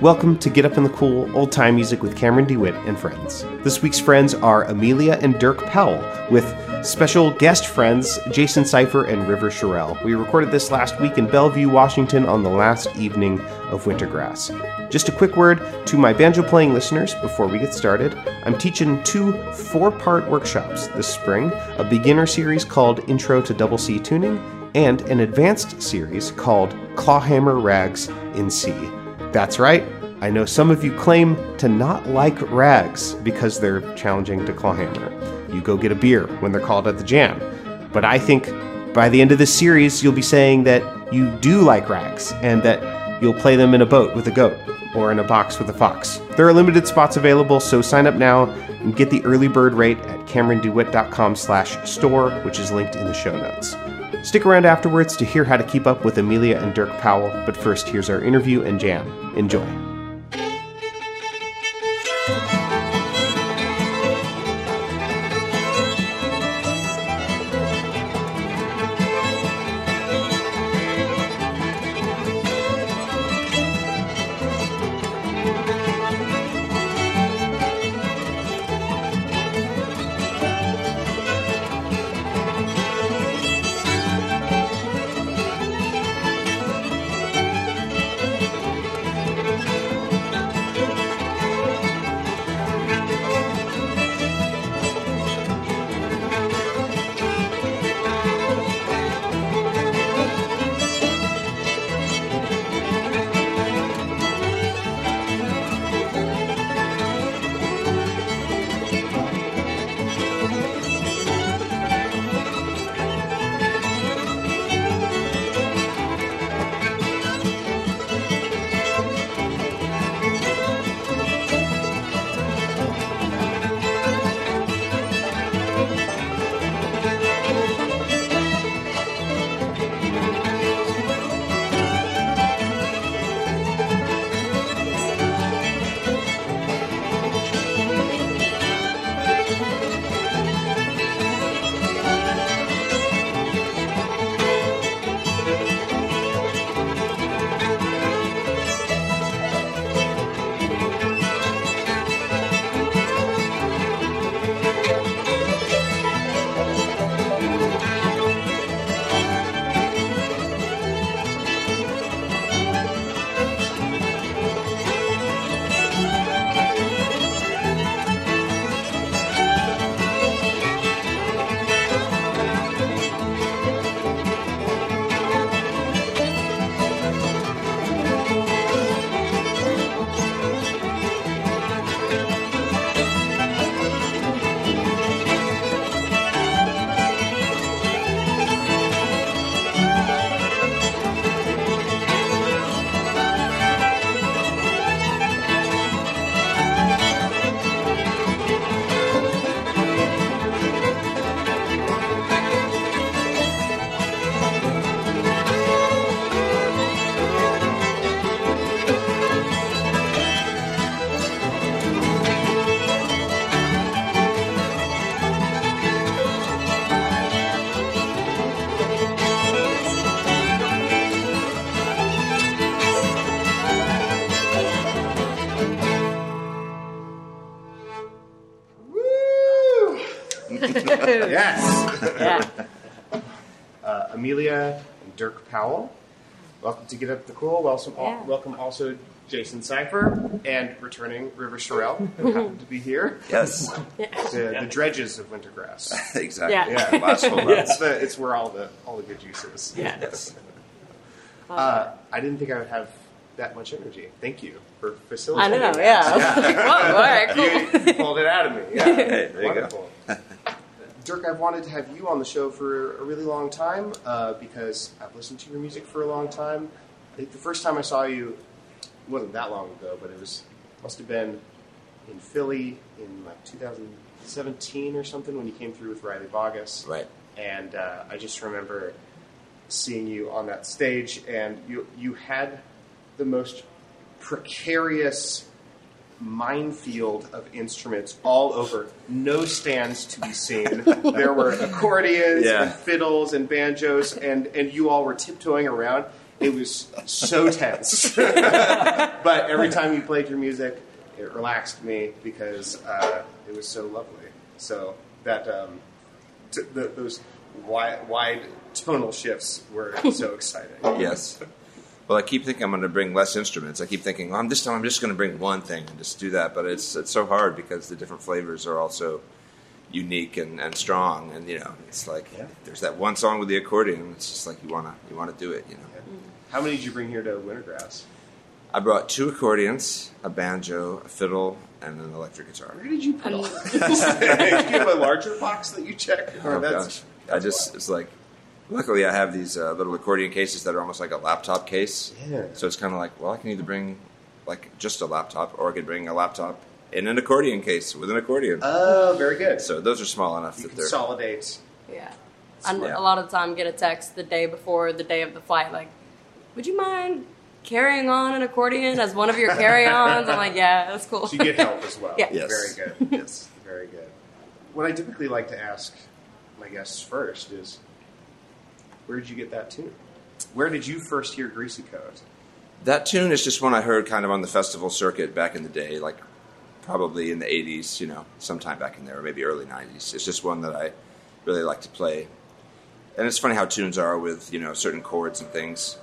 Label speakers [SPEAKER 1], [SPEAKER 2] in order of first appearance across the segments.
[SPEAKER 1] Welcome to Get Up in the Cool Old Time Music with Cameron DeWitt and friends. This week's friends are Amelia and Dirk Powell, with special guest friends Jason Sypher and River Sherrill. We recorded this last week in Bellevue, Washington on the last evening of Wintergrass. Just a quick word to my banjo playing listeners before we get started. I'm teaching two four part workshops this spring a beginner series called Intro to Double C Tuning and an advanced series called Clawhammer Rags in C. That's right. I know some of you claim to not like rags because they're challenging to clawhammer. You go get a beer when they're called at the jam. But I think by the end of this series, you'll be saying that you do like rags and that you'll play them in a boat with a goat or in a box with a fox. There are limited spots available, so sign up now and get the early bird rate at camerondewitt.com slash store, which is linked in the show notes. Stick around afterwards to hear how to keep up with Amelia and Dirk Powell, but first, here's our interview and jam. Enjoy. Amelia and Dirk Powell. Welcome to Get Up the Cool. Welcome,
[SPEAKER 2] Yeah.
[SPEAKER 1] welcome also Jason Sypher and returning River Sherrill, who happened to be here.
[SPEAKER 3] Yes,
[SPEAKER 1] The, the dredges of Wintergrass.
[SPEAKER 3] exactly.
[SPEAKER 2] Yeah.
[SPEAKER 1] Yeah.
[SPEAKER 3] Last whole
[SPEAKER 1] It's, the, it's where all the all the good juice is.
[SPEAKER 2] Yes.
[SPEAKER 1] Uh, I didn't think I would have that much energy. Thank you for facilitating.
[SPEAKER 2] I know,
[SPEAKER 1] that.
[SPEAKER 2] yeah. Whoa, all right, cool.
[SPEAKER 1] You, you pulled it out of me. Yeah.
[SPEAKER 3] Hey, there you go.
[SPEAKER 1] Dirk, I've wanted to have you on the show for a really long time uh, because I've listened to your music for a long time. I think the first time I saw you wasn't that long ago, but it was must have been in Philly in like 2017 or something when you came through with Riley Baugus.
[SPEAKER 3] Right.
[SPEAKER 1] And uh, I just remember seeing you on that stage, and you you had the most precarious minefield of instruments all over. No stands to be seen. there were accordions
[SPEAKER 3] Yeah.
[SPEAKER 1] and fiddles and banjos, and, and you all were tiptoeing around. It was so tense. but every time you played your music, it relaxed me because uh, it was so lovely. So that um, t- the, those wide, wide tonal shifts were so exciting.
[SPEAKER 3] Yes. Well, I keep thinking I'm going to bring less instruments. I keep thinking, well, I'm this time I'm just going to bring one thing and just do that. But it's it's so hard because the different flavors are also unique and, and strong. And you know, it's like
[SPEAKER 1] Yeah.
[SPEAKER 3] there's that one song with the accordion. It's just like you wanna you wanna do it. You know.
[SPEAKER 1] How many did you bring here to Wintergrass?
[SPEAKER 3] I brought two accordions, a banjo, a fiddle, and an electric guitar.
[SPEAKER 1] Where did you put all that? do you have a larger box that you check? Oh, or
[SPEAKER 3] Oh
[SPEAKER 1] that's-
[SPEAKER 3] gosh, I just it's like. Luckily, I have these uh, little accordion cases that are almost like a laptop case.
[SPEAKER 1] Yeah.
[SPEAKER 3] So it's kind of like, well, I can either bring like just a laptop, or I could bring a laptop in an accordion case with an accordion.
[SPEAKER 1] Oh, very good.
[SPEAKER 3] so those are small enough
[SPEAKER 1] you
[SPEAKER 3] that they're.
[SPEAKER 1] consolidate.
[SPEAKER 2] Yeah. And
[SPEAKER 3] Yeah.
[SPEAKER 2] a lot of the time, get a text the day before the day of the flight, like, "Would you mind carrying on an accordion as one of your carry-ons?" I'm like, "Yeah, that's cool."
[SPEAKER 1] So you get help as well.
[SPEAKER 2] Yeah.
[SPEAKER 3] Yes.
[SPEAKER 1] Very good.
[SPEAKER 3] Yes.
[SPEAKER 1] Very good. What I typically like to ask my guests first is, where did you get that tune? Where did you first hear Greasy Coat?
[SPEAKER 3] That tune is just one I heard kind of on the festival circuit back in the day, like probably in the 80s, you know, sometime back in there, or maybe early 90s. It's just one that I really like to play. And it's funny how tunes are with, you know, certain chords and things.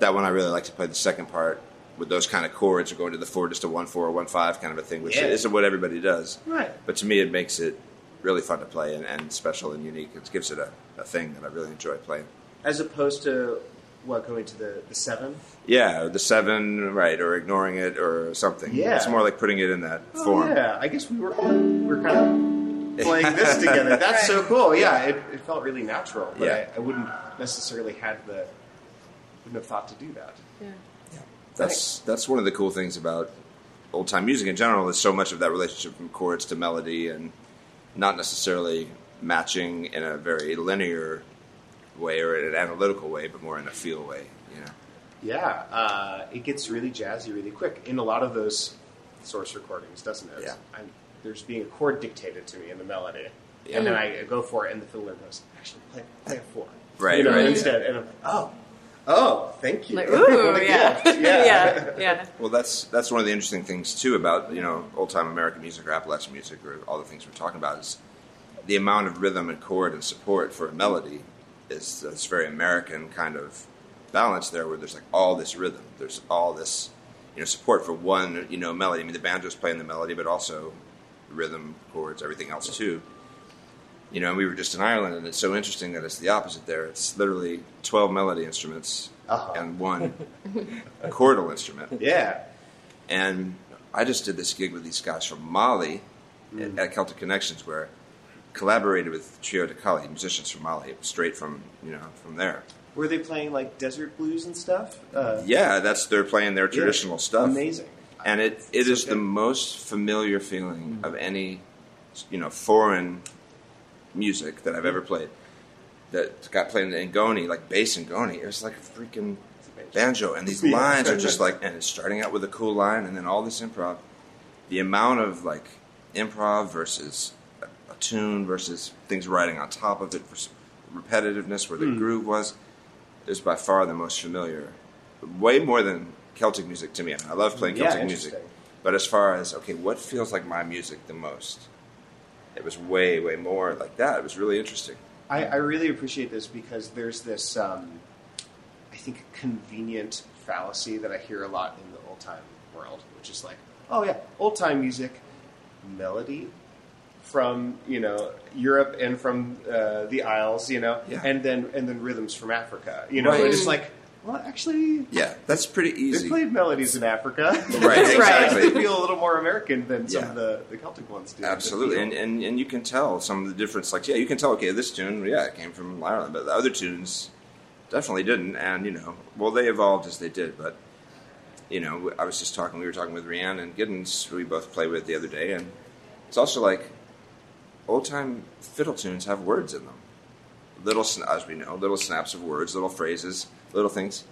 [SPEAKER 3] That one I really like to play the second part with those kind of chords or going to the four, just a one four or one five kind of a thing, which
[SPEAKER 1] Yeah.
[SPEAKER 3] isn't what everybody does.
[SPEAKER 1] Right.
[SPEAKER 3] But to me, it makes it really fun to play and, and special and unique. It gives it a, a thing that I really enjoy playing.
[SPEAKER 1] As opposed to what going to the the seven?
[SPEAKER 3] Yeah, or the seven, right, or ignoring it or something.
[SPEAKER 1] Yeah.
[SPEAKER 3] It's more like putting it in that
[SPEAKER 1] Oh,
[SPEAKER 3] form.
[SPEAKER 1] yeah, I guess we were we were kind of playing this together. That's so cool. Yeah, it, it felt really natural. But
[SPEAKER 3] Yeah.
[SPEAKER 1] I, I wouldn't necessarily had the wouldn't have thought to do that.
[SPEAKER 2] Yeah.
[SPEAKER 3] That's that's one of the cool things about old time music in general is so much of that relationship from chords to melody and not necessarily matching in a very linear way or in an analytical way, but more in a feel way. You know.
[SPEAKER 1] Yeah, uh, it gets really jazzy really quick in a lot of those source recordings, doesn't it?
[SPEAKER 3] Yeah.
[SPEAKER 1] I'm, there's being a chord dictated to me in the melody,
[SPEAKER 3] Yeah.
[SPEAKER 1] and then I go for it, and the fiddler goes, "Actually, play, play a four,
[SPEAKER 3] Right,
[SPEAKER 1] You know,
[SPEAKER 3] right.
[SPEAKER 1] instead, and I'm, oh, oh, thank you.
[SPEAKER 2] Like, ooh,
[SPEAKER 1] a
[SPEAKER 2] yeah.
[SPEAKER 1] yeah,
[SPEAKER 2] yeah, yeah.
[SPEAKER 3] Well, that's that's one of the interesting things too about you know old time American music or Appalachian music or all the things we're talking about is the amount of rhythm and chord and support for a melody is this very American kind of balance there where there's like all this rhythm, there's all this you know support for one you know melody. I mean the banjo's playing the melody, but also rhythm, chords, everything else too. You know, and we were just in Ireland, and it's so interesting that it's the opposite there. It's literally twelve melody instruments
[SPEAKER 1] Uh-huh.
[SPEAKER 3] and one chordal instrument.
[SPEAKER 1] yeah.
[SPEAKER 3] And I just did this gig with these guys from Mali
[SPEAKER 1] Mm.
[SPEAKER 3] at Celtic Connections, where collaborated with Trio Da Kali, musicians from Mali, straight from you know from there.
[SPEAKER 1] Were they playing like desert blues and stuff? Uh,
[SPEAKER 3] Yeah, that's they're playing their
[SPEAKER 1] yeah.
[SPEAKER 3] traditional stuff,
[SPEAKER 1] Amazing.
[SPEAKER 3] and it it
[SPEAKER 1] So
[SPEAKER 3] is the most familiar feeling of any you know foreign music that I've ever played. That got played in Ngoni, like bass Ngoni. It was like a freaking banjo, and these
[SPEAKER 1] Yeah.
[SPEAKER 3] lines are just like, and it's starting out with a cool line, and then all this improv. The amount of like improv versus a, tune versus things riding on top of it for repetitiveness, where the
[SPEAKER 1] Hmm.
[SPEAKER 3] groove was, is by far the most familiar. Way more than Celtic music to me. I, love playing
[SPEAKER 1] Yeah,
[SPEAKER 3] Celtic music, but as far as okay, what feels like my music the most? It was way, way more like that. It was really interesting.
[SPEAKER 1] I, I really appreciate this because there's this, um, I think, convenient fallacy that I hear a lot in the old time world, which is like, oh yeah, old time music, melody from you know Europe and from uh, the Isles, you know,
[SPEAKER 3] Yeah.
[SPEAKER 1] and then and then rhythms from Africa, you know,
[SPEAKER 3] Right.
[SPEAKER 1] and it's like, well, actually,
[SPEAKER 3] Yeah, that's pretty easy.
[SPEAKER 1] they played melodies in Africa,
[SPEAKER 3] Right,
[SPEAKER 1] They
[SPEAKER 3] exactly.
[SPEAKER 1] feel a little more American than some
[SPEAKER 3] Yeah.
[SPEAKER 1] of the, the Celtic ones do.
[SPEAKER 3] Absolutely, and, and and you can tell some of the difference. Like, yeah, you can tell. Okay, this tune, yeah, it came from Ireland, but the other tunes definitely didn't. And you know, well, they evolved as they did. But you know, I was just talking. We were talking with Rhiannon Giddens, who we both played with the other day, and it's also like old time fiddle tunes have words in them. Little, as we know, little snaps of words, little phrases, little things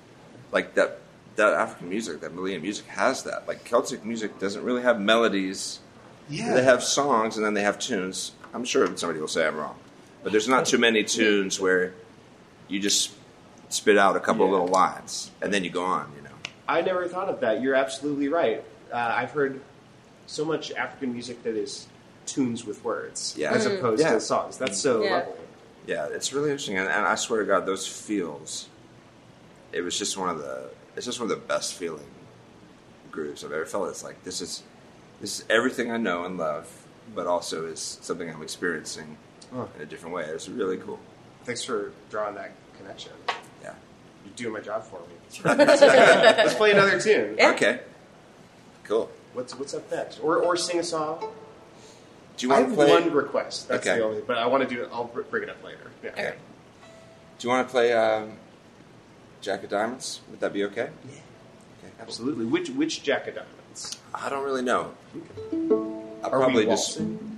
[SPEAKER 3] like that. That African music, that Malian music, has that. Like Celtic music doesn't really have melodies.
[SPEAKER 1] yeah,
[SPEAKER 3] They have songs and then they have tunes. I'm sure somebody will say I'm wrong, but there's not too many tunes where you just spit out a couple of
[SPEAKER 1] Yeah.
[SPEAKER 3] little lines, and then you go on. You know.
[SPEAKER 1] I never thought of that. You're absolutely right. Uh, I've heard so much African music that is tunes with words
[SPEAKER 3] Yeah.
[SPEAKER 1] as
[SPEAKER 3] Mhm.
[SPEAKER 1] opposed
[SPEAKER 3] Yeah.
[SPEAKER 1] to songs. That's so
[SPEAKER 2] Yeah.
[SPEAKER 1] lovely.
[SPEAKER 3] Yeah, it's really interesting, and, and I swear to God, those feels. It was just one of the. It's just one of the best feeling grooves I've ever felt. It's like this is, this is everything I know and love, but also is something I'm experiencing
[SPEAKER 1] Huh.
[SPEAKER 3] in a different way. It's really cool.
[SPEAKER 1] Thanks for drawing that connection.
[SPEAKER 3] Yeah.
[SPEAKER 1] You're doing my job for me. Let's play another tune.
[SPEAKER 2] Yeah.
[SPEAKER 3] Okay. Cool.
[SPEAKER 1] What's what's up next? Or or sing a song.
[SPEAKER 3] Do you
[SPEAKER 1] I
[SPEAKER 3] want
[SPEAKER 1] have
[SPEAKER 3] to play?
[SPEAKER 1] one request. That's
[SPEAKER 3] Okay.
[SPEAKER 1] the only. But I want to do it. I'll bring it up later. Yeah.
[SPEAKER 3] Okay. Do you want to play um, Jack of Diamonds? Would that be okay?
[SPEAKER 1] Yeah.
[SPEAKER 3] Okay.
[SPEAKER 1] Absolutely. Which which Jack of Diamonds?
[SPEAKER 3] I don't really know. I'll
[SPEAKER 1] Are
[SPEAKER 3] probably
[SPEAKER 1] we
[SPEAKER 3] just
[SPEAKER 1] waltzing?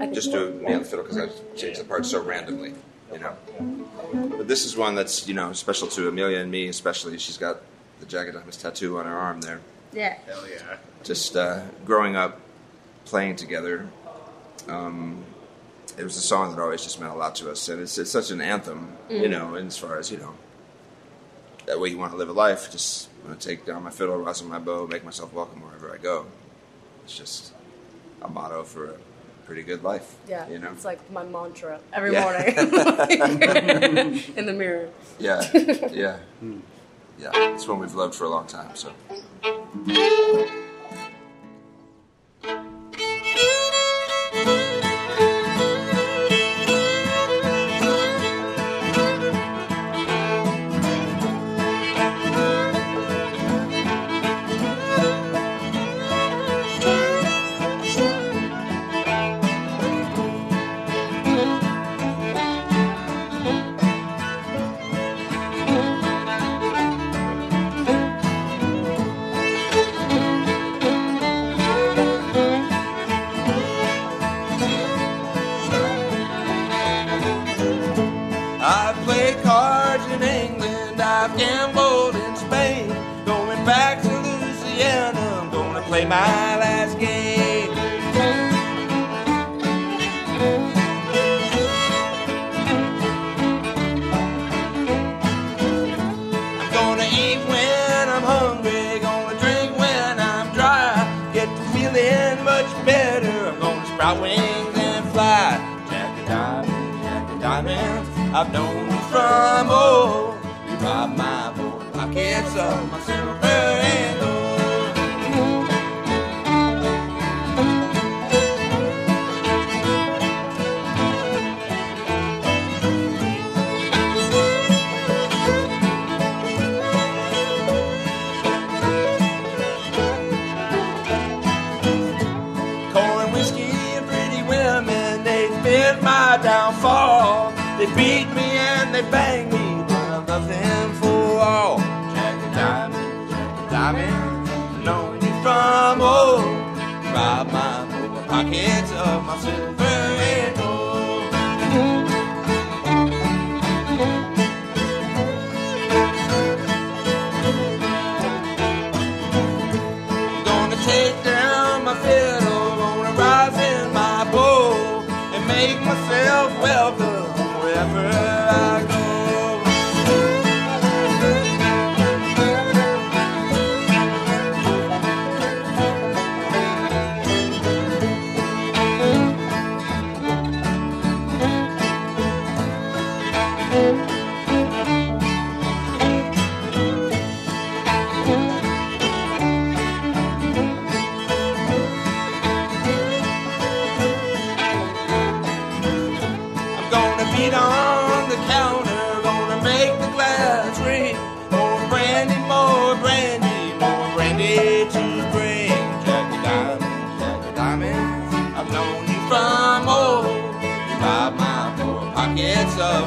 [SPEAKER 2] I
[SPEAKER 3] just do it on the fiddle because I changed the parts so randomly, you know. But this is one that's you know special to Amelia and me, especially. She's got the Jack of Diamonds tattoo on her arm there.
[SPEAKER 2] Yeah.
[SPEAKER 1] Hell yeah.
[SPEAKER 3] Just uh, growing up, playing together. Um, it was a song that always just meant a lot to us, and it's, it's such an anthem, you know. As far as you know, that way you want to live a life. Just want to take down my fiddle, rosin my bow, make myself welcome wherever I go. It's just a motto for a pretty good life.
[SPEAKER 2] Yeah.
[SPEAKER 3] you know.
[SPEAKER 2] It's like my mantra every
[SPEAKER 3] Yeah.
[SPEAKER 2] morning in the mirror.
[SPEAKER 3] Yeah, yeah, yeah. It's one we've loved for a long time. So. I've known you from old. Rob my poor pockets of my silver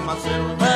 [SPEAKER 3] pockets of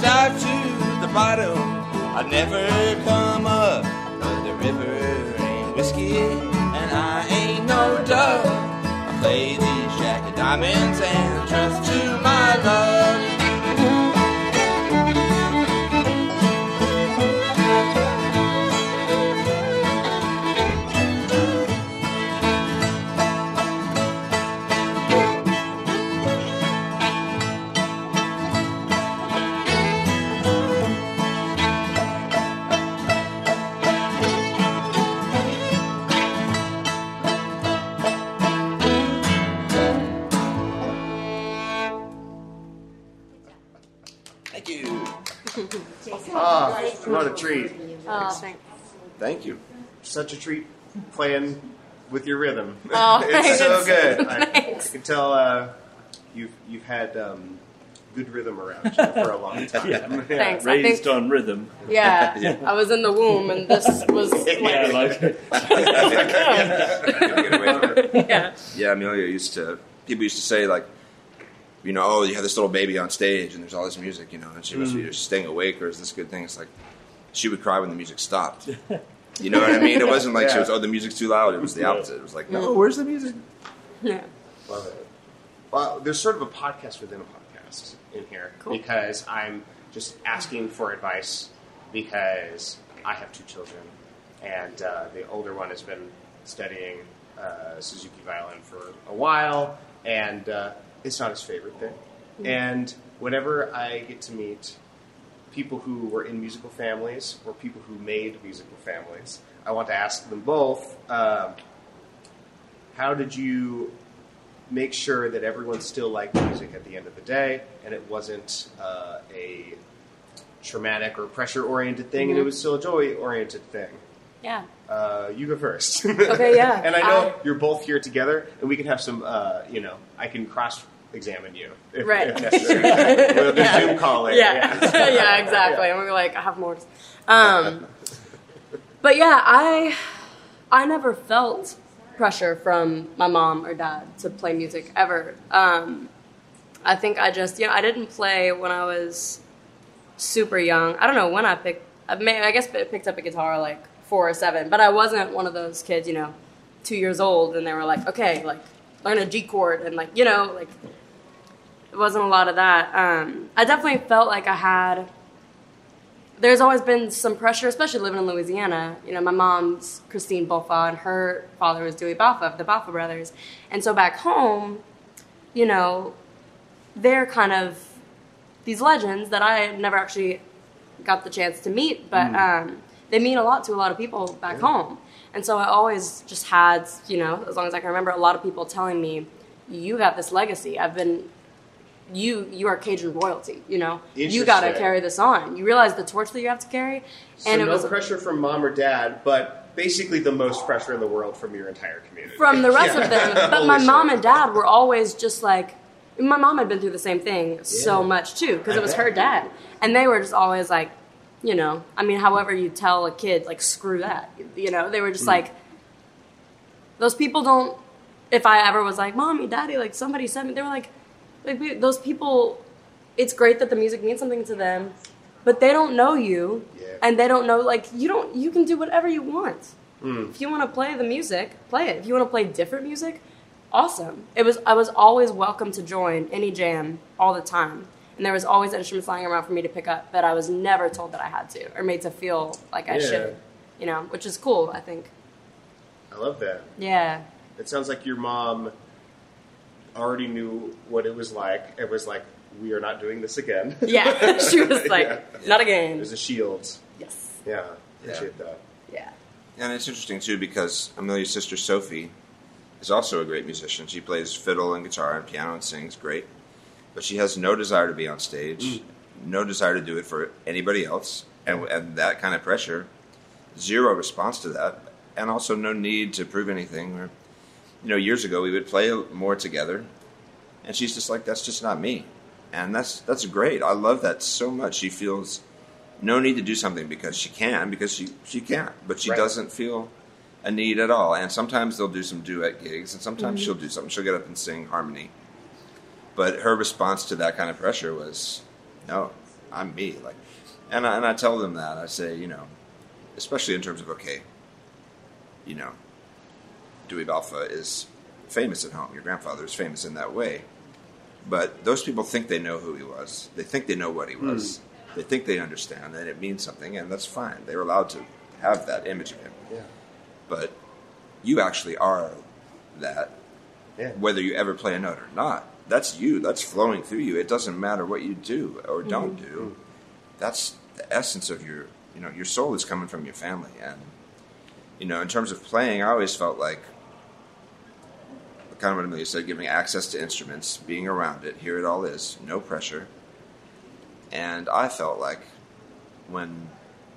[SPEAKER 3] dive to the bottom. I never come up. But the river ain't whiskey, and I ain't no dove. I play these jacket diamonds and Thank you.
[SPEAKER 1] Such a treat playing with your rhythm.
[SPEAKER 2] Oh,
[SPEAKER 1] it's so
[SPEAKER 2] thanks.
[SPEAKER 1] good. I, I can tell uh, you've you've had um, good rhythm around you for a long time.
[SPEAKER 4] Yeah.
[SPEAKER 2] Thanks. I
[SPEAKER 4] Raised
[SPEAKER 2] think,
[SPEAKER 4] on rhythm.
[SPEAKER 2] yeah, I was in the womb, and this was
[SPEAKER 4] Yeah,
[SPEAKER 2] like,
[SPEAKER 4] like
[SPEAKER 3] Get away from it.
[SPEAKER 2] yeah.
[SPEAKER 3] Yeah, Amelia used to. People used to say like, you know, oh, you have this little baby on stage, and there's all this music, you know, and she must be just staying awake, or is this a good thing? It's like she would cry when the music stopped. You know what I mean? It wasn't like she was, oh, the music's too loud. It was the opposite. It was like, no, where's the music?
[SPEAKER 2] yeah.
[SPEAKER 1] Love it. Well, there's sort of a podcast within a podcast in here
[SPEAKER 2] Cool.
[SPEAKER 1] because I'm just asking for advice because I have two children, and uh, the older one has been studying uh, Suzuki violin for a while, and uh, it's not his favorite thing. And whenever I get to meet people who were in musical families or people who made musical families, I want to ask them both. um how did you make sure that everyone still liked music at the end of the day and it wasn't uh, a traumatic or pressure oriented thing and it was still a joy oriented thing?
[SPEAKER 2] Yeah.
[SPEAKER 1] Uh, you go first.
[SPEAKER 2] Okay, yeah.
[SPEAKER 1] and I know
[SPEAKER 2] I-
[SPEAKER 1] you're both here together, and we can have some, uh, you know, I can cross examine you if,
[SPEAKER 2] Right.
[SPEAKER 1] if necessary. we'll do
[SPEAKER 2] Yeah.
[SPEAKER 1] Zoom call later.
[SPEAKER 2] Yeah, yeah, exactly. I'm gonna be like, I have more. to- Um, but yeah, I I never felt pressure from my mom or dad to play music ever. Um, I think I just, you know, I didn't play when I was super young. I don't know when I picked. I, may, I guess I picked up a guitar like four or seven, but I wasn't one of those kids, you know, two years old, and they were like, okay, like learn a G chord, and like, you know, like it wasn't a lot of that. Um, I definitely felt like I had. There's always been some pressure, especially living in Louisiana. You know, my mom's Christine Balfa, and her father was Dewey Balfa of the Balfa brothers. And so back home, you know, they're kind of these legends that I never actually got the chance to meet, but um, they mean a lot to a lot of people back home. And so I always just had, you know, as long as I can remember, a lot of people telling me, "You got this legacy. I've been, you, you are Cajun royalty. You know, you got to carry this on. You realize the torch that you have to carry."
[SPEAKER 1] So
[SPEAKER 2] and it
[SPEAKER 1] no
[SPEAKER 2] was
[SPEAKER 1] pressure from mom or dad, but basically the most pressure in the world from your entire community.
[SPEAKER 2] from the rest
[SPEAKER 1] Yeah.
[SPEAKER 2] of them. But my mom and dad were always just like, my mom had been through the same thing so much too, because it was
[SPEAKER 1] bet.
[SPEAKER 2] her dad. And they were just always like, you know, I mean, however you tell a kid, like, screw that. You know, they were just like, those people don't, if I ever was like, mommy, daddy, like, somebody sent me, they were like, like we- those people, it's great that the music means something to them, but they don't know you.
[SPEAKER 1] Yeah.
[SPEAKER 2] And they don't know, like, you don't, you can do whatever you want.
[SPEAKER 1] Hmm.
[SPEAKER 2] If you want to play the music, play it. If you want to play different music, awesome. It was I was always welcome to join any jam all the time. And there was always instruments lying around for me to pick up, but I was never told that I had to or made to feel like I
[SPEAKER 1] Yeah.
[SPEAKER 2] should. You know, which is cool, I think.
[SPEAKER 1] I love that.
[SPEAKER 2] Yeah.
[SPEAKER 1] It sounds like your mom already knew what it was like. It was like, we are not doing this again.
[SPEAKER 2] Yeah. she was like,
[SPEAKER 1] Yeah.
[SPEAKER 2] not again.
[SPEAKER 1] It was a shield.
[SPEAKER 2] Yes.
[SPEAKER 1] Yeah, appreciate that.
[SPEAKER 2] Yeah.
[SPEAKER 3] And it's interesting too because Amelia's sister Sophie is also a great musician. She plays fiddle and guitar and piano and sings great, but she has no desire to be on stage, no desire to do it for anybody else, and, and that kind of pressure, zero response to that, and also no need to prove anything. Or, you know, years ago we would play more together, and she's just like, that's just not me, and that's that's great. I love that so much. She feels no need to do something because she can, because she she can't, but she
[SPEAKER 1] Right.
[SPEAKER 3] doesn't feel a need at all. And sometimes they'll do some duet gigs, and sometimes
[SPEAKER 2] Mm-hmm.
[SPEAKER 3] she'll do something. She'll get up and sing harmony. But her response to that kind of pressure was, no, I'm me. Like, and I, and I tell them that I say, you know, especially in terms of okay, you know, Dewey Balfa is famous at home. Your grandfather is famous in that way, but those people think they know who he was. They think they know what he was. Hmm. They think they understand, and it means something, and that's fine. They're allowed to have that image of him.
[SPEAKER 1] Yeah.
[SPEAKER 3] But you actually are that
[SPEAKER 1] Yeah.
[SPEAKER 3] whether you ever play a note or not. That's you. That's flowing through you. It doesn't matter what you do or don't mm-hmm. do. That's the essence of your, you know, your soul is coming from your family. And, you know, in terms of playing, I always felt like, kind of what Amelia said, giving access to instruments, being around it, here it all is, no pressure. And I felt like when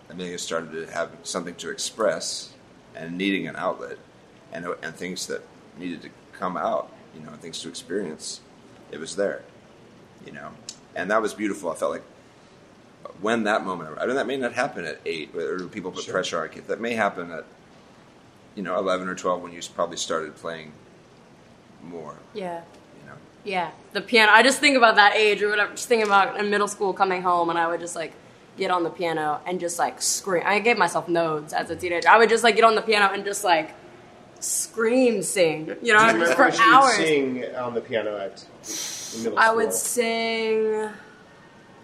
[SPEAKER 3] Amelia started to have something to express and needing an outlet and, and things that needed to come out, you know, things to experience, it was there, you know. And that was beautiful. I felt like when that moment, I mean, that may not happen at eight, or people put
[SPEAKER 1] Sure.
[SPEAKER 3] pressure on kids. That may happen at, you know, 11 or 12 when you probably started playing more,
[SPEAKER 2] Yeah.
[SPEAKER 3] you know.
[SPEAKER 2] Yeah, the piano. I just think about that age or whatever. Just thinking about in middle school coming home, and I would just like get on the piano and just like scream. I gave myself nodes as a teenager. I would just like get on the piano and just like scream, sing. You know,
[SPEAKER 1] you
[SPEAKER 2] for
[SPEAKER 1] what you would
[SPEAKER 2] hours.
[SPEAKER 1] sing on the piano at middle
[SPEAKER 2] I
[SPEAKER 1] school?
[SPEAKER 2] would sing.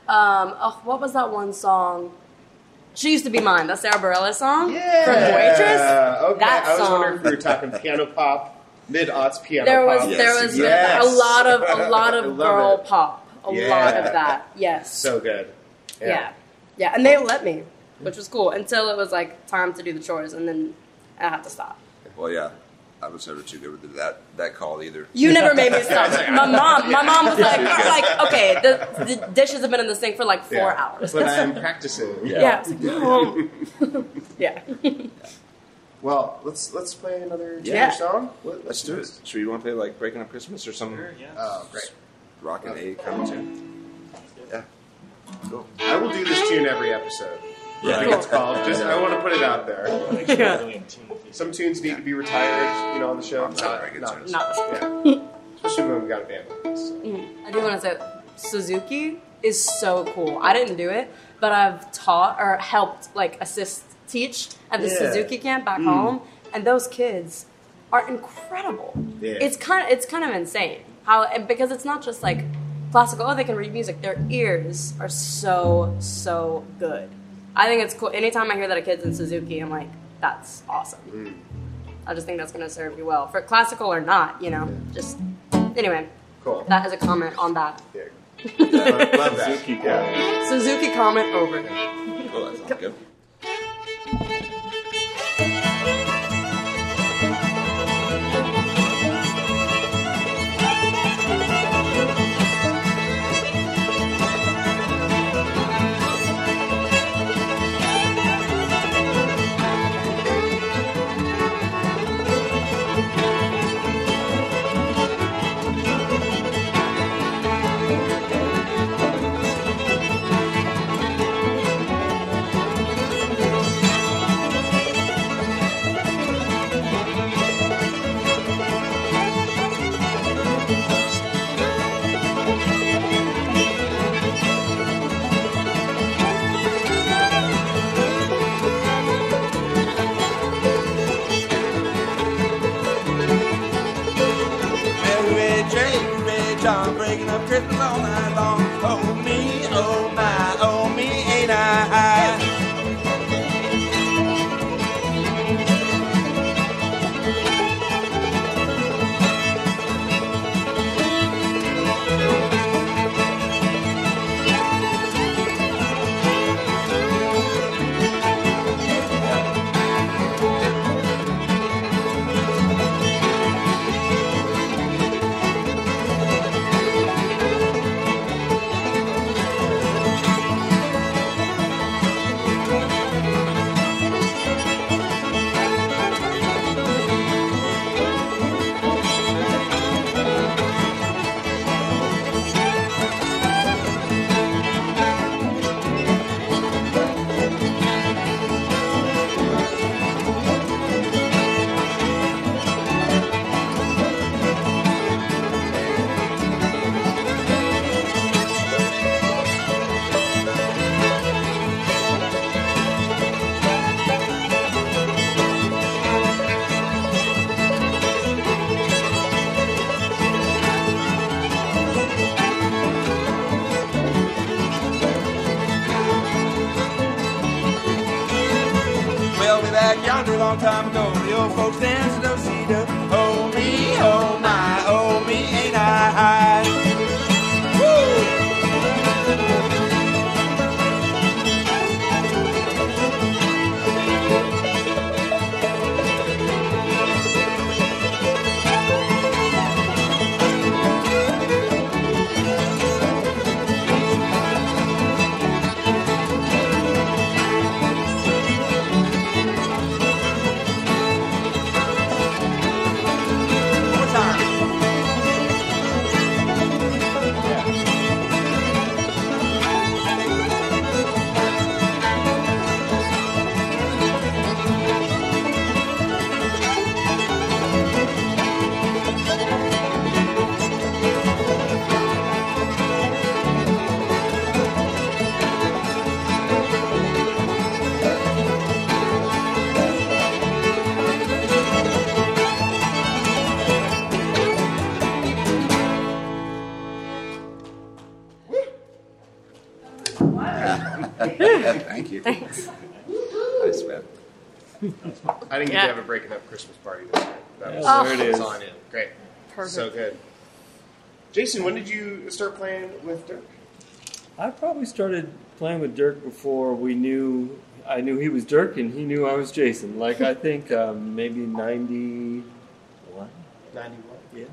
[SPEAKER 2] Um, oh, what was that one song? She used to be mine. That Sara Bareilles song
[SPEAKER 1] Yeah.
[SPEAKER 2] from Waitress.
[SPEAKER 1] Okay.
[SPEAKER 2] That
[SPEAKER 1] I was
[SPEAKER 2] song.
[SPEAKER 1] wondering if we were talking piano pop, mid aughts piano
[SPEAKER 2] There was
[SPEAKER 1] pop.
[SPEAKER 3] Yes,
[SPEAKER 2] there was
[SPEAKER 1] yes.
[SPEAKER 2] a lot of a lot of girl
[SPEAKER 1] it.
[SPEAKER 2] pop. A
[SPEAKER 1] Yeah.
[SPEAKER 2] lot of that. Yes.
[SPEAKER 1] So good.
[SPEAKER 2] Yeah. yeah. and they let me, which was cool until it was like time to do the chores, and then I had to stop.
[SPEAKER 3] Well, yeah, I was never too good with that that call either.
[SPEAKER 2] You never made me stop. My mom, my mom was like, like okay, the, the dishes have been in the sink for like four
[SPEAKER 1] Yeah.
[SPEAKER 2] hours.
[SPEAKER 1] But I'm practicing.
[SPEAKER 2] yeah, I was like, "Mom." yeah.
[SPEAKER 1] Well, let's let's play another
[SPEAKER 3] Yeah.
[SPEAKER 1] yeah. song. Let-
[SPEAKER 3] Let's do it. Should we want to play like Breaking Up Christmas or something?
[SPEAKER 1] yeah Oh, great.
[SPEAKER 3] Rockin' a kind of tune. Yeah. Cool.
[SPEAKER 1] I will do this tune every episode.
[SPEAKER 3] Yeah.
[SPEAKER 1] I think it's called. Just I want to put it out there.
[SPEAKER 2] yeah.
[SPEAKER 1] Some tunes need to be retired, you know, on the show.
[SPEAKER 3] Some very good
[SPEAKER 1] not,
[SPEAKER 3] tunes.
[SPEAKER 2] Not
[SPEAKER 1] Yeah. Especially when we got a band like this. Mm.
[SPEAKER 2] I do want to say Suzuki is so cool. I didn't do it, but I've taught or helped like assist teach at the
[SPEAKER 1] Yeah.
[SPEAKER 2] Suzuki camp back mm. home, and those kids are incredible.
[SPEAKER 1] Yeah.
[SPEAKER 2] It's kind of it's kind of insane how and because it's not just like classical. Oh, they can read music. Their ears are so so good. I think it's cool. Anytime I hear that a kid's in Suzuki, I'm like, that's awesome. Mm. I just think that's going to serve you well for classical or not. You know, just anyway.
[SPEAKER 1] Cool.
[SPEAKER 2] That is a comment on that.
[SPEAKER 1] Yeah. love, love that. Yeah.
[SPEAKER 2] Suzuki comment over.
[SPEAKER 3] Cool, that sounds good. Long time ago. The old folks danced Thank you.
[SPEAKER 2] Thanks.
[SPEAKER 3] Nice man.
[SPEAKER 1] I didn't get
[SPEAKER 2] Yeah.
[SPEAKER 1] to have a breaking up Christmas party this year. That was,
[SPEAKER 2] Oh.
[SPEAKER 5] there it
[SPEAKER 1] that was
[SPEAKER 5] is.
[SPEAKER 1] on in. Great.
[SPEAKER 2] Perfect.
[SPEAKER 1] So good. Jason, when did you start playing with Dirk?
[SPEAKER 5] I probably started playing with Dirk before we knew. I knew he was Dirk, and he knew I was Jason. Like I think um, maybe ninety one.
[SPEAKER 1] 91.
[SPEAKER 5] Yeah.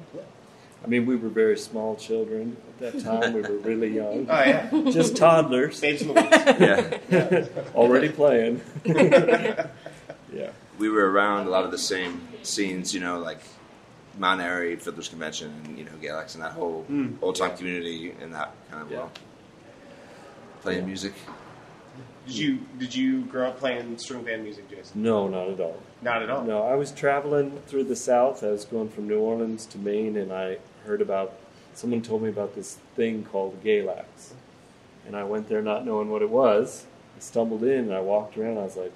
[SPEAKER 5] I mean, we were very small children at that time. We were really young,
[SPEAKER 1] Oh, yeah.
[SPEAKER 5] just toddlers,
[SPEAKER 1] Babes in.
[SPEAKER 3] Yeah.
[SPEAKER 5] already playing. yeah.
[SPEAKER 3] we were around a lot of the same scenes, you know, like Mount Airy, Fiddler's Convention, and, you know, Galax, and that whole hmm. old time community in that kind of
[SPEAKER 5] Yeah.
[SPEAKER 3] world. Playing music.
[SPEAKER 1] Did you did you grow up playing string band music, Jason?
[SPEAKER 5] No, not at all.
[SPEAKER 1] Not at all.
[SPEAKER 5] No, I was traveling through the South. I was going from New Orleans to Maine, and I heard about. Someone told me about this thing called Galax, and I went there not knowing what it was. I stumbled in, and I walked around. I was like,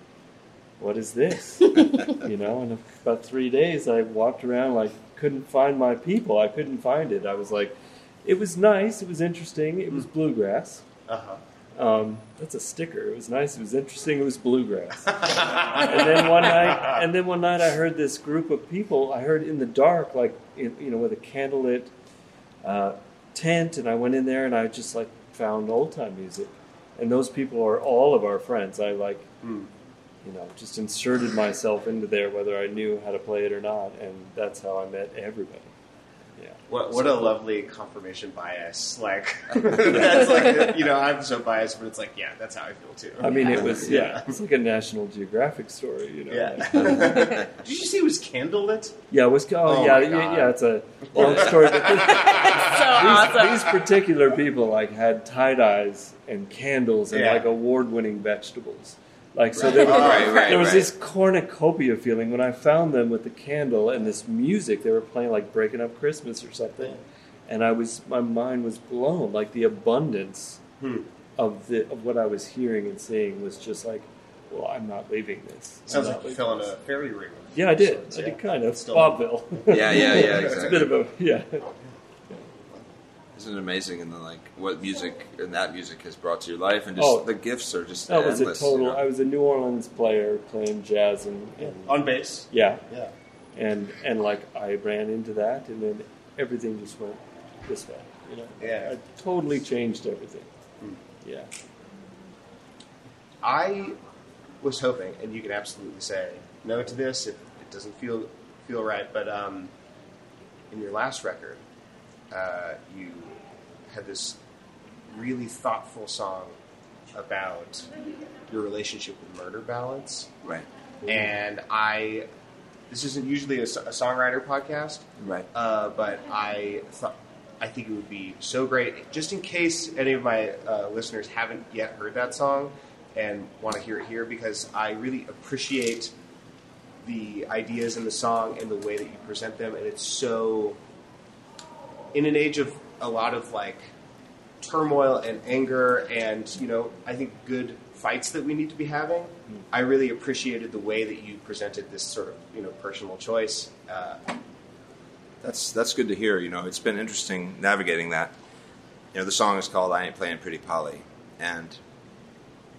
[SPEAKER 5] "What is this?" you know. And about three days, I walked around like couldn't find my people. I couldn't find it. I was like, it was nice. It was interesting. It was bluegrass.
[SPEAKER 1] Uh huh.
[SPEAKER 5] Um, that's a sticker. It was nice. It was interesting. It was bluegrass. and then one night, and then one night, I heard this group of people. I heard in the dark, like in, you know, with a candlelit uh, tent, and I went in there, and I just like found old time music. And those people are all of our friends. I like,
[SPEAKER 1] Hmm.
[SPEAKER 5] you know, just inserted myself into there, whether I knew how to play it or not, and that's how I met everybody. Yeah.
[SPEAKER 1] What what a lovely confirmation bias. Like that's like you know I'm so biased, but it's like yeah, that's how I feel too.
[SPEAKER 5] I mean, it was yeah, it's like a National Geographic story, you know.
[SPEAKER 1] Yeah.
[SPEAKER 5] like- um,
[SPEAKER 1] Did you say it was candlelit?
[SPEAKER 5] Yeah, it was. Oh,
[SPEAKER 1] Oh
[SPEAKER 5] yeah, yeah, yeah. It's a long story. But this,
[SPEAKER 2] So
[SPEAKER 5] these,
[SPEAKER 2] awesome.
[SPEAKER 5] these particular people like had tie dyes and candles and
[SPEAKER 1] Yeah.
[SPEAKER 5] like award-winning vegetables. Like so, there,
[SPEAKER 3] Right, right, right,
[SPEAKER 5] there was
[SPEAKER 3] right.
[SPEAKER 5] this cornucopia feeling when I found them with the candle and this music. They were playing like "Breaking Up Christmas" or something, and I was my mind was blown. Like the abundance
[SPEAKER 1] Hmm.
[SPEAKER 5] of the of what I was hearing and seeing was just like, well, I'm not leaving this.
[SPEAKER 1] Sounds like you fell in a fairy ring.
[SPEAKER 5] Yeah, I did.
[SPEAKER 1] sorts,
[SPEAKER 5] I
[SPEAKER 1] yeah.
[SPEAKER 5] did kind of.
[SPEAKER 1] Still-
[SPEAKER 5] Bobville.
[SPEAKER 3] Yeah, yeah, yeah,
[SPEAKER 5] it's a bit of a yeah.
[SPEAKER 3] Isn't it amazing? And then, like, what music and that music has brought to your life, and just
[SPEAKER 5] Oh.
[SPEAKER 3] the gifts are just
[SPEAKER 5] That was a
[SPEAKER 3] endless,
[SPEAKER 5] total.
[SPEAKER 3] you know?
[SPEAKER 5] I was a New Orleans player playing jazz and, and
[SPEAKER 1] On bass.
[SPEAKER 5] yeah,
[SPEAKER 1] Yeah.
[SPEAKER 5] and and like I ran into that, and then everything just went this way. You know,
[SPEAKER 1] Yeah.
[SPEAKER 5] I totally changed everything. Yeah,
[SPEAKER 1] I was hoping, and you can absolutely say no to this if it doesn't feel feel right. But um, in your last record, uh, you had this really thoughtful song about your relationship with murder ballads,
[SPEAKER 3] right,
[SPEAKER 1] and I. This isn't usually a songwriter podcast,
[SPEAKER 3] right.
[SPEAKER 1] uh, but I thought I think it would be so great, just in case any of my uh, listeners haven't yet heard that song and want to hear it here, because I really appreciate the ideas in the song and the way that you present them, and it's so in an age of a lot of like turmoil and anger, and you know, I think good fights that we need to be having. I really appreciated the way that you presented this sort of you know personal choice. Uh,
[SPEAKER 3] That's that's good to hear. You know, it's been interesting navigating that. You know, the song is called "I Ain't Playing Pretty Polly," and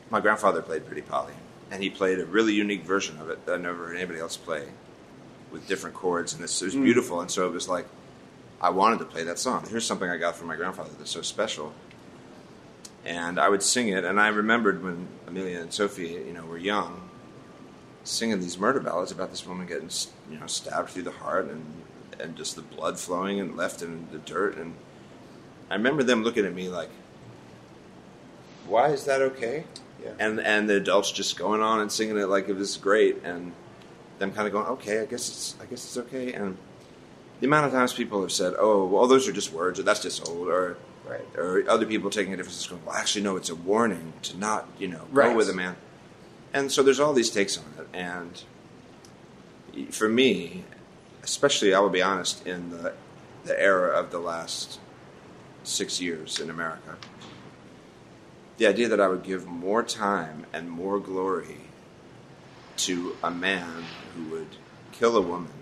[SPEAKER 3] my grandfather played Pretty Polly, and he played a really unique version of it that I never heard anybody else play, with different chords, and this, it was beautiful. And so it was like, I wanted to play that song. Here's something I got from my grandfather that's so special. And I would sing it, and I remembered when Amelia and Sophie, you know, were young, singing these murder ballads about this woman getting, you know, stabbed through the heart and and just the blood flowing and left in the dirt. And I remember them looking at me like, "Why is that okay?"
[SPEAKER 1] Yeah.
[SPEAKER 3] And and the adults just going on and singing it like it was great, and them kind of going, "Okay, I guess it's I guess it's okay." And the amount of times people have said, "Oh, well, those are just words," or "That's just old," or
[SPEAKER 1] Right.
[SPEAKER 3] or other people taking a different going, well, actually, no, it's a warning to not, you know,
[SPEAKER 1] Right.
[SPEAKER 3] go with a man. And so there's all these takes on it. And for me, especially, I will be honest, in the, the era of the last six years in America, the idea that I would give more time and more glory to a man who would kill a woman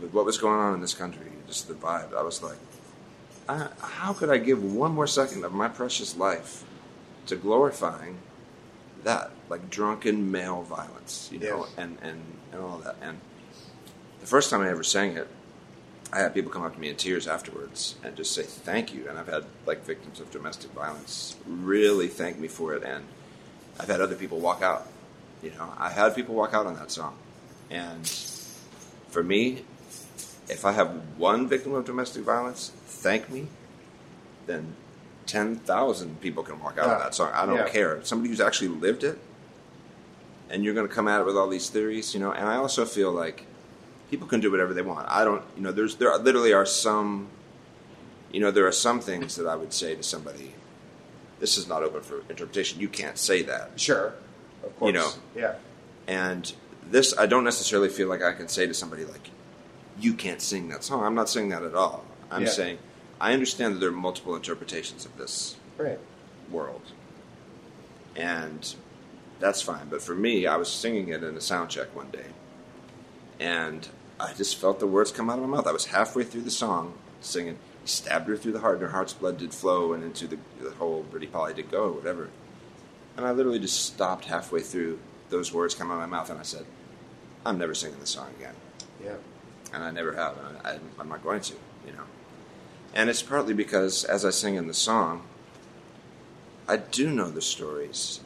[SPEAKER 3] with what was going on in this country, just the vibe, I was like, I, how could I give one more second of my precious life to glorifying that, like drunken male violence, you know,
[SPEAKER 1] Yeah.
[SPEAKER 3] and, and, and all that. And the first time I ever sang it, I had people come up to me in tears afterwards and just say thank you. And I've had like victims of domestic violence really thank me for it. And I've had other people walk out. You know, I had people walk out on that song. And for me, if I have one victim of domestic violence thank me, then 10,000 people can walk out
[SPEAKER 1] Yeah.
[SPEAKER 3] that song. I don't
[SPEAKER 1] Yeah.
[SPEAKER 3] care. Somebody who's actually lived it, and you're going to come at it with all these theories, you know. And I also feel like people can do whatever they want. I don't, you know, there's there are, literally are some, you know, there are some things that I would say to somebody. This is not open for interpretation. You can't say that.
[SPEAKER 1] Sure. Of course.
[SPEAKER 3] You know.
[SPEAKER 1] Yeah.
[SPEAKER 3] And this, I don't necessarily feel like I can say to somebody like, "You can't sing that song." I'm not saying that at all. I'm
[SPEAKER 1] Yeah.
[SPEAKER 3] saying I understand that there are multiple interpretations of this
[SPEAKER 1] Right.
[SPEAKER 3] world, and that's fine. But for me, I was singing it in a sound check one day, and I just felt the words come out of my mouth. I was halfway through the song singing. He stabbed her through the heart, and her heart's blood did flow, and into the, the whole Pretty Polly did go, or whatever. And I literally just stopped halfway through those words come out of my mouth, and I said, "I'm never singing this song again."
[SPEAKER 1] Yeah.
[SPEAKER 3] And I never have, and I, I'm not going to, you know. And it's partly because as I sing in the song, I do know the stories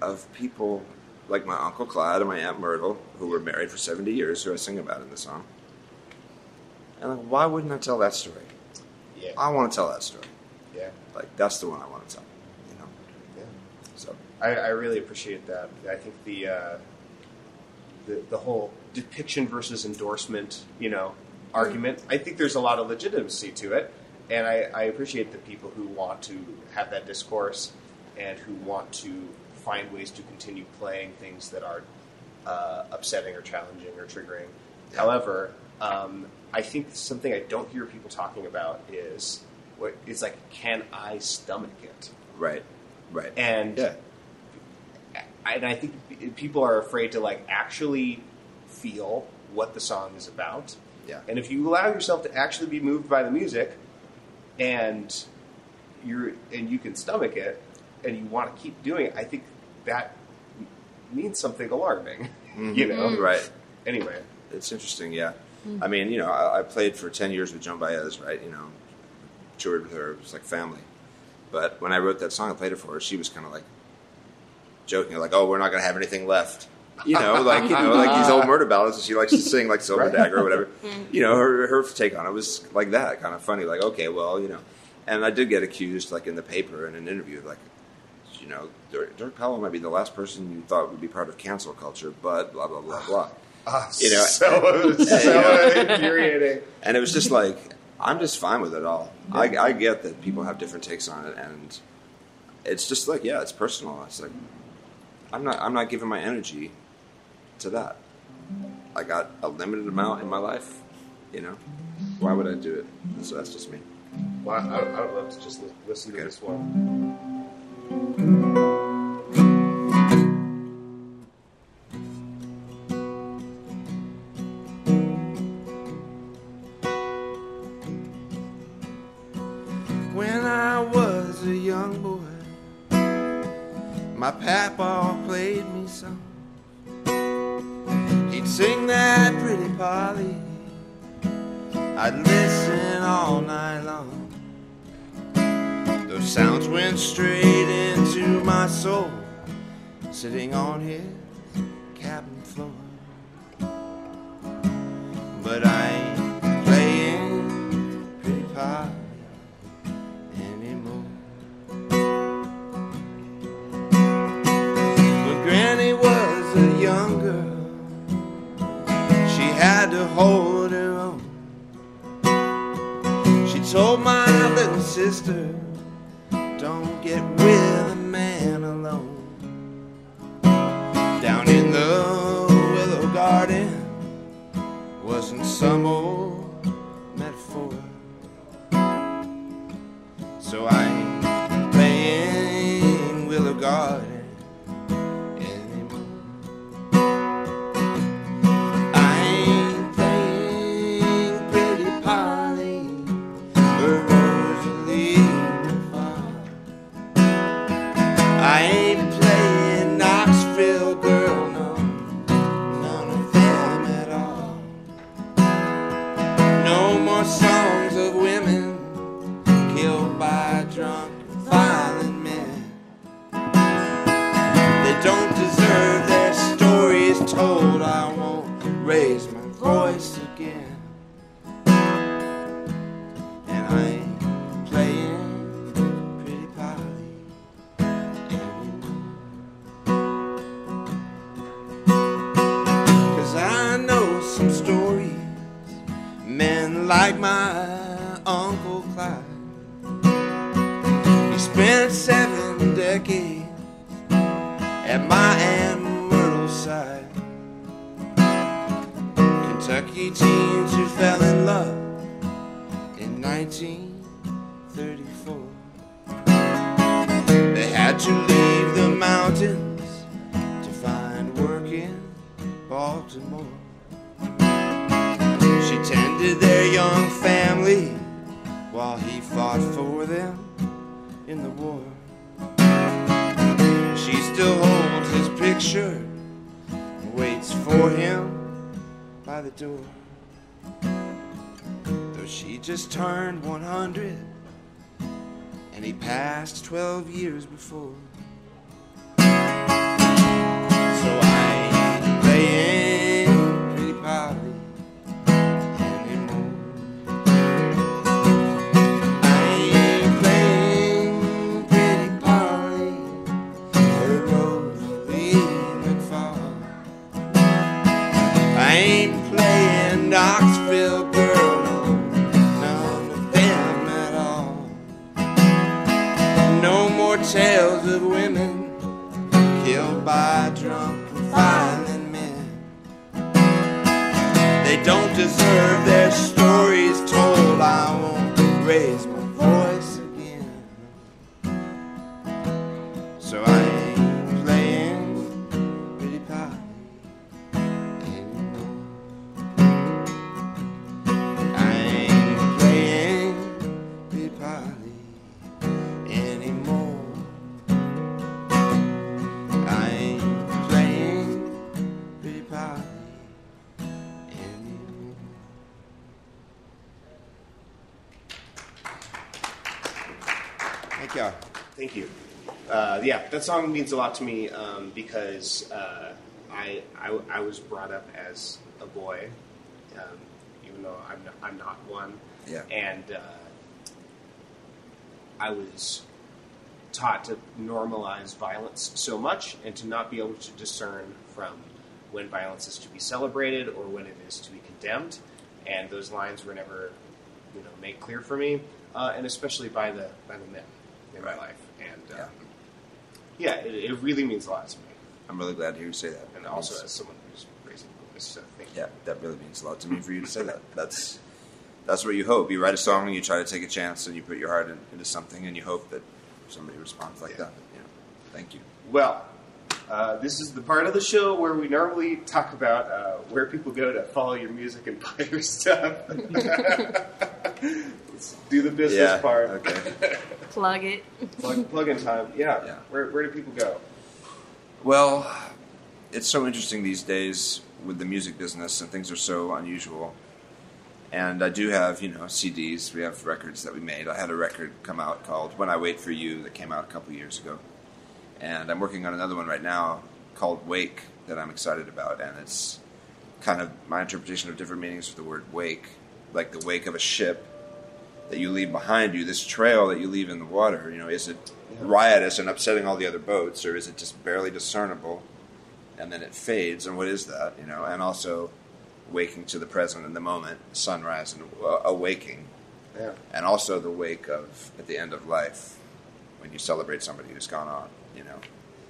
[SPEAKER 3] of people like my uncle Clyde and my aunt Myrtle, who were married for 70 years, who I sing about in the song. And like, why wouldn't I tell that story?
[SPEAKER 1] Yeah.
[SPEAKER 3] I want to tell that story.
[SPEAKER 1] yeah.
[SPEAKER 3] Like that's the one I want to tell, you know.
[SPEAKER 1] Yeah.
[SPEAKER 3] So
[SPEAKER 1] I, I really appreciate that. I think the, uh, the the whole depiction versus endorsement, you know, argument. I think there's a lot of legitimacy to it, and I, I appreciate the people who want to have that discourse and who want to find ways to continue playing things that are uh, upsetting or challenging or triggering. However, um, I think something I don't hear people talking about is what it's like. Can I stomach it?
[SPEAKER 3] right, right,
[SPEAKER 1] And
[SPEAKER 3] yeah,
[SPEAKER 1] and I think people are afraid to like actually feel what the song is about.
[SPEAKER 3] yeah,
[SPEAKER 1] And if you allow yourself to actually be moved by the music, and you're and you can stomach it, and you want to keep doing it, I think that means something alarming. Mm-hmm. you know, mm-hmm.
[SPEAKER 3] right.
[SPEAKER 1] Anyway,
[SPEAKER 3] It's interesting, yeah. Mm-hmm. I mean, you know, I, I played for 10 years with Joan Baez, right? You know, toured with her. It was like family. But when I wrote that song, I played it for her, she was kind of like joking, like, oh, we're not going to have anything left. You know, like, you know, like these old murder ballads that she likes to sing, like Silver
[SPEAKER 1] Right.
[SPEAKER 3] Dagger or whatever. Mm-hmm. You know, her, her take on it was like that, kind of funny, like, okay, well, you know. And I did get accused, like, in the paper in an interview, like, you know, Dirk, Powell might be the last person you thought would be part of cancel culture, but blah, blah, blah, blah. Ah, you know,
[SPEAKER 1] so, so infuriating.
[SPEAKER 3] And it was just like, I'm just fine with it all. I, I get that people have different takes on it, and it's just like, yeah, it's personal. It's like, I'm not, I'm not giving my energy to that. I got a limited amount in my life, you know. Why would I do it? So that's just me.
[SPEAKER 1] Well, I, I would love to just li- listen to this one.
[SPEAKER 3] My papa played me some. He'd sing that pretty Polly. I'd listen all night long. Those sounds went straight into my soul, sitting on his cabin floor. But I before.
[SPEAKER 1] That song means a lot to me um, because uh, I, I I was brought up as a boy, um, even though I'm not, I'm not one.
[SPEAKER 3] Yeah.
[SPEAKER 1] And uh, I was taught to normalize violence so much and to not be able to discern from when violence is to be celebrated or when it is to be condemned. And those lines were never, you know, made clear for me, uh, and especially by the by the men in
[SPEAKER 3] Right.
[SPEAKER 1] my life. And
[SPEAKER 3] Yeah.
[SPEAKER 1] um, yeah, it, it really means a lot to me.
[SPEAKER 3] I'm really glad to hear you say that.
[SPEAKER 1] And also as someone who's raising boys, so thank you.
[SPEAKER 3] Yeah, that really means a lot to me for you to say that. That's that's what you hope. You write a song and you try to take a chance and you put your heart in, into something and you hope that somebody responds like
[SPEAKER 1] Yeah.
[SPEAKER 3] that. Yeah. Thank you.
[SPEAKER 1] Well, uh, this is the part of the show where we normally talk about uh, where people go to follow your music and buy your stuff. Let's do the business
[SPEAKER 3] yeah.
[SPEAKER 1] part.
[SPEAKER 3] Okay.
[SPEAKER 2] Plug it.
[SPEAKER 1] Plug, plug in time. Yeah.
[SPEAKER 3] Yeah.
[SPEAKER 1] Where, where do people go?
[SPEAKER 3] Well, it's so interesting these days with the music business, and things are so unusual. And I do have, you know, CDs. We have records that we made. I had a record come out called "When I Wait for You" that came out a couple years ago, and I'm working on another one right now called "Wake" that I'm excited about, and it's kind of my interpretation of different meanings for the word "wake," like the wake of a ship that you leave behind you, this trail that you leave in the water. You know, is it riotous and upsetting all the other boats, or is it just barely discernible, and then it fades? And what is that? You know, and also waking to the present and the moment, sunrise and uh, awaking,
[SPEAKER 1] Yeah.
[SPEAKER 3] and also the wake of at the end of life when you celebrate somebody who's gone on. You know,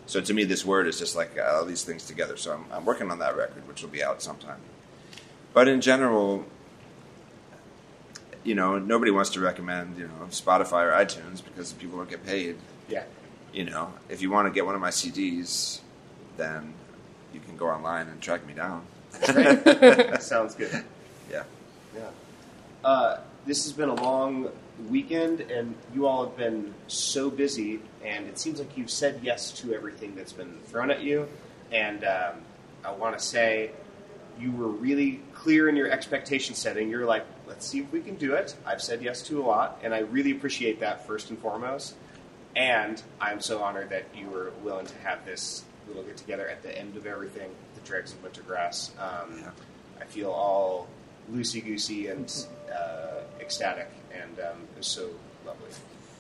[SPEAKER 3] so to me, this word is just like uh, all these things together. So I'm, I'm working on that record, which will be out sometime. But in general, you know, nobody wants to recommend you know Spotify or iTunes because people don't get paid.
[SPEAKER 1] Yeah.
[SPEAKER 3] You know, if you want to get one of my CDs, then you can go online and track me down.
[SPEAKER 1] That sounds good.
[SPEAKER 3] Yeah.
[SPEAKER 1] Yeah. Uh, this has been a long weekend, and you all have been so busy, and it seems like you've said yes to everything that's been thrown at you. And um, I want to say you were really clear in your expectation setting. You're like, let's see if we can do it. I've said yes to a lot, and I really appreciate that first and foremost. And I'm so honored that you were willing to have this little get together at the end of everything, the dregs of wintergrass. Um,
[SPEAKER 3] Yeah.
[SPEAKER 1] I feel all loosey goosey and uh, ecstatic, and um, it was so lovely.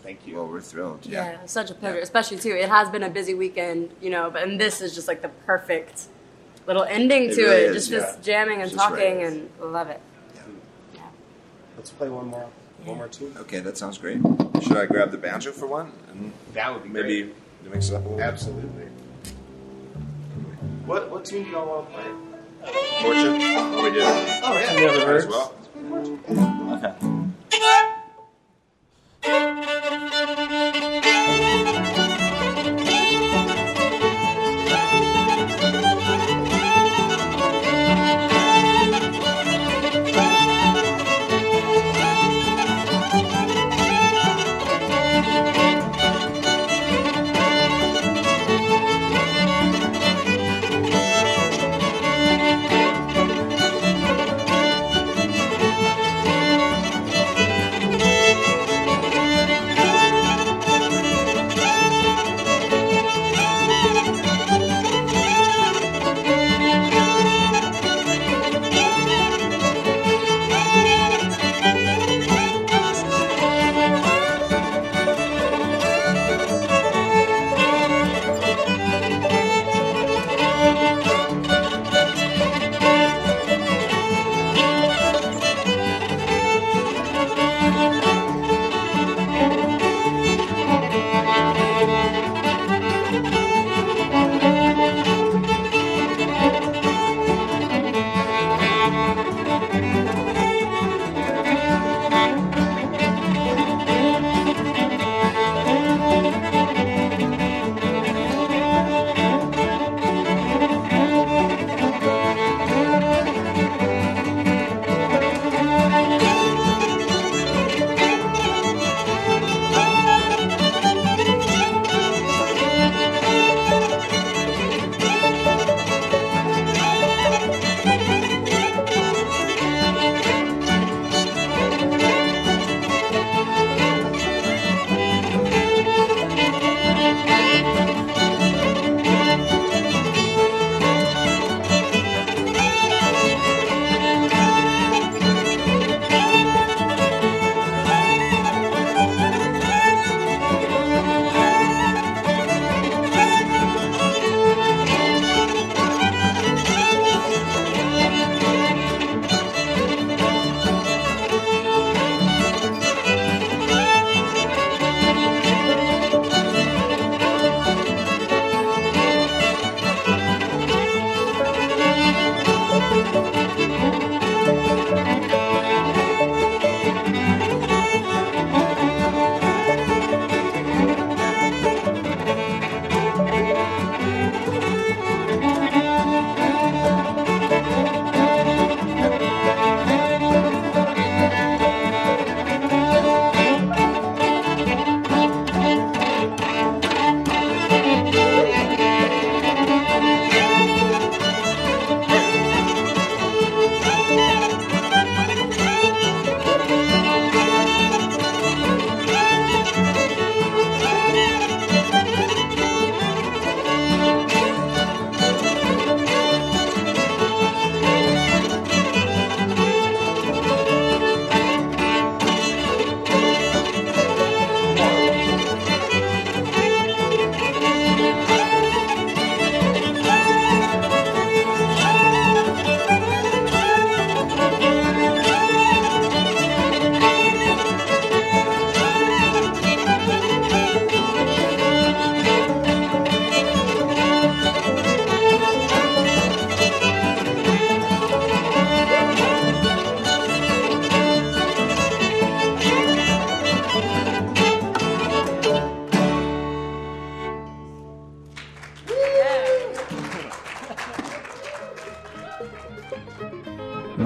[SPEAKER 1] Thank you.
[SPEAKER 3] Well, we're thrilled.
[SPEAKER 2] Yeah,
[SPEAKER 3] Yeah.
[SPEAKER 2] such a pleasure,
[SPEAKER 3] Yeah.
[SPEAKER 2] especially too. It has been a busy weekend, you know, but and this is just like the perfect little ending
[SPEAKER 3] It
[SPEAKER 2] to
[SPEAKER 3] really
[SPEAKER 2] it.
[SPEAKER 3] is,
[SPEAKER 2] just
[SPEAKER 3] yeah.
[SPEAKER 2] this jamming and
[SPEAKER 3] just
[SPEAKER 2] talking,
[SPEAKER 3] right.
[SPEAKER 2] and love it. Yeah.
[SPEAKER 1] Let's play one more, one more tune.
[SPEAKER 3] Okay, that sounds great. Should I grab the banjo for one and
[SPEAKER 1] That would be
[SPEAKER 3] maybe
[SPEAKER 1] great.
[SPEAKER 3] mix it up a little?
[SPEAKER 1] Absolutely. What what tune do y'all want to play?
[SPEAKER 3] Fortune? Oh, we did.
[SPEAKER 1] Oh yeah,
[SPEAKER 5] Never
[SPEAKER 3] Might
[SPEAKER 5] heard.
[SPEAKER 3] as well.
[SPEAKER 5] Okay.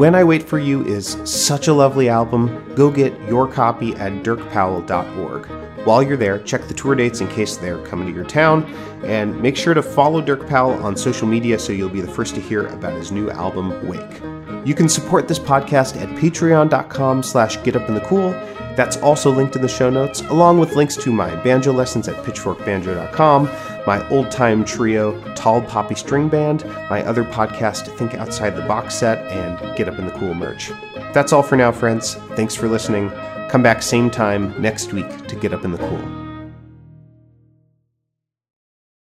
[SPEAKER 1] When I Wait for You is such a lovely album. Go get your copy at dirkpowell.org. While you're there, check the tour dates in case they're coming to your town, and make sure to follow Dirk Powell on social media so you'll be the first to hear about his new album, Wake. You can support this podcast at patreon.com slash getupinthecool. That's also linked in the show notes, along with links to my banjo lessons at pitchforkbanjo.com, my old time trio, Tall Poppy String Band, my other podcast, Think Outside the Box Set, and Get Up in the Cool merch. That's all for now, friends. Thanks for listening. Come back same time next week to Get Up in the Cool.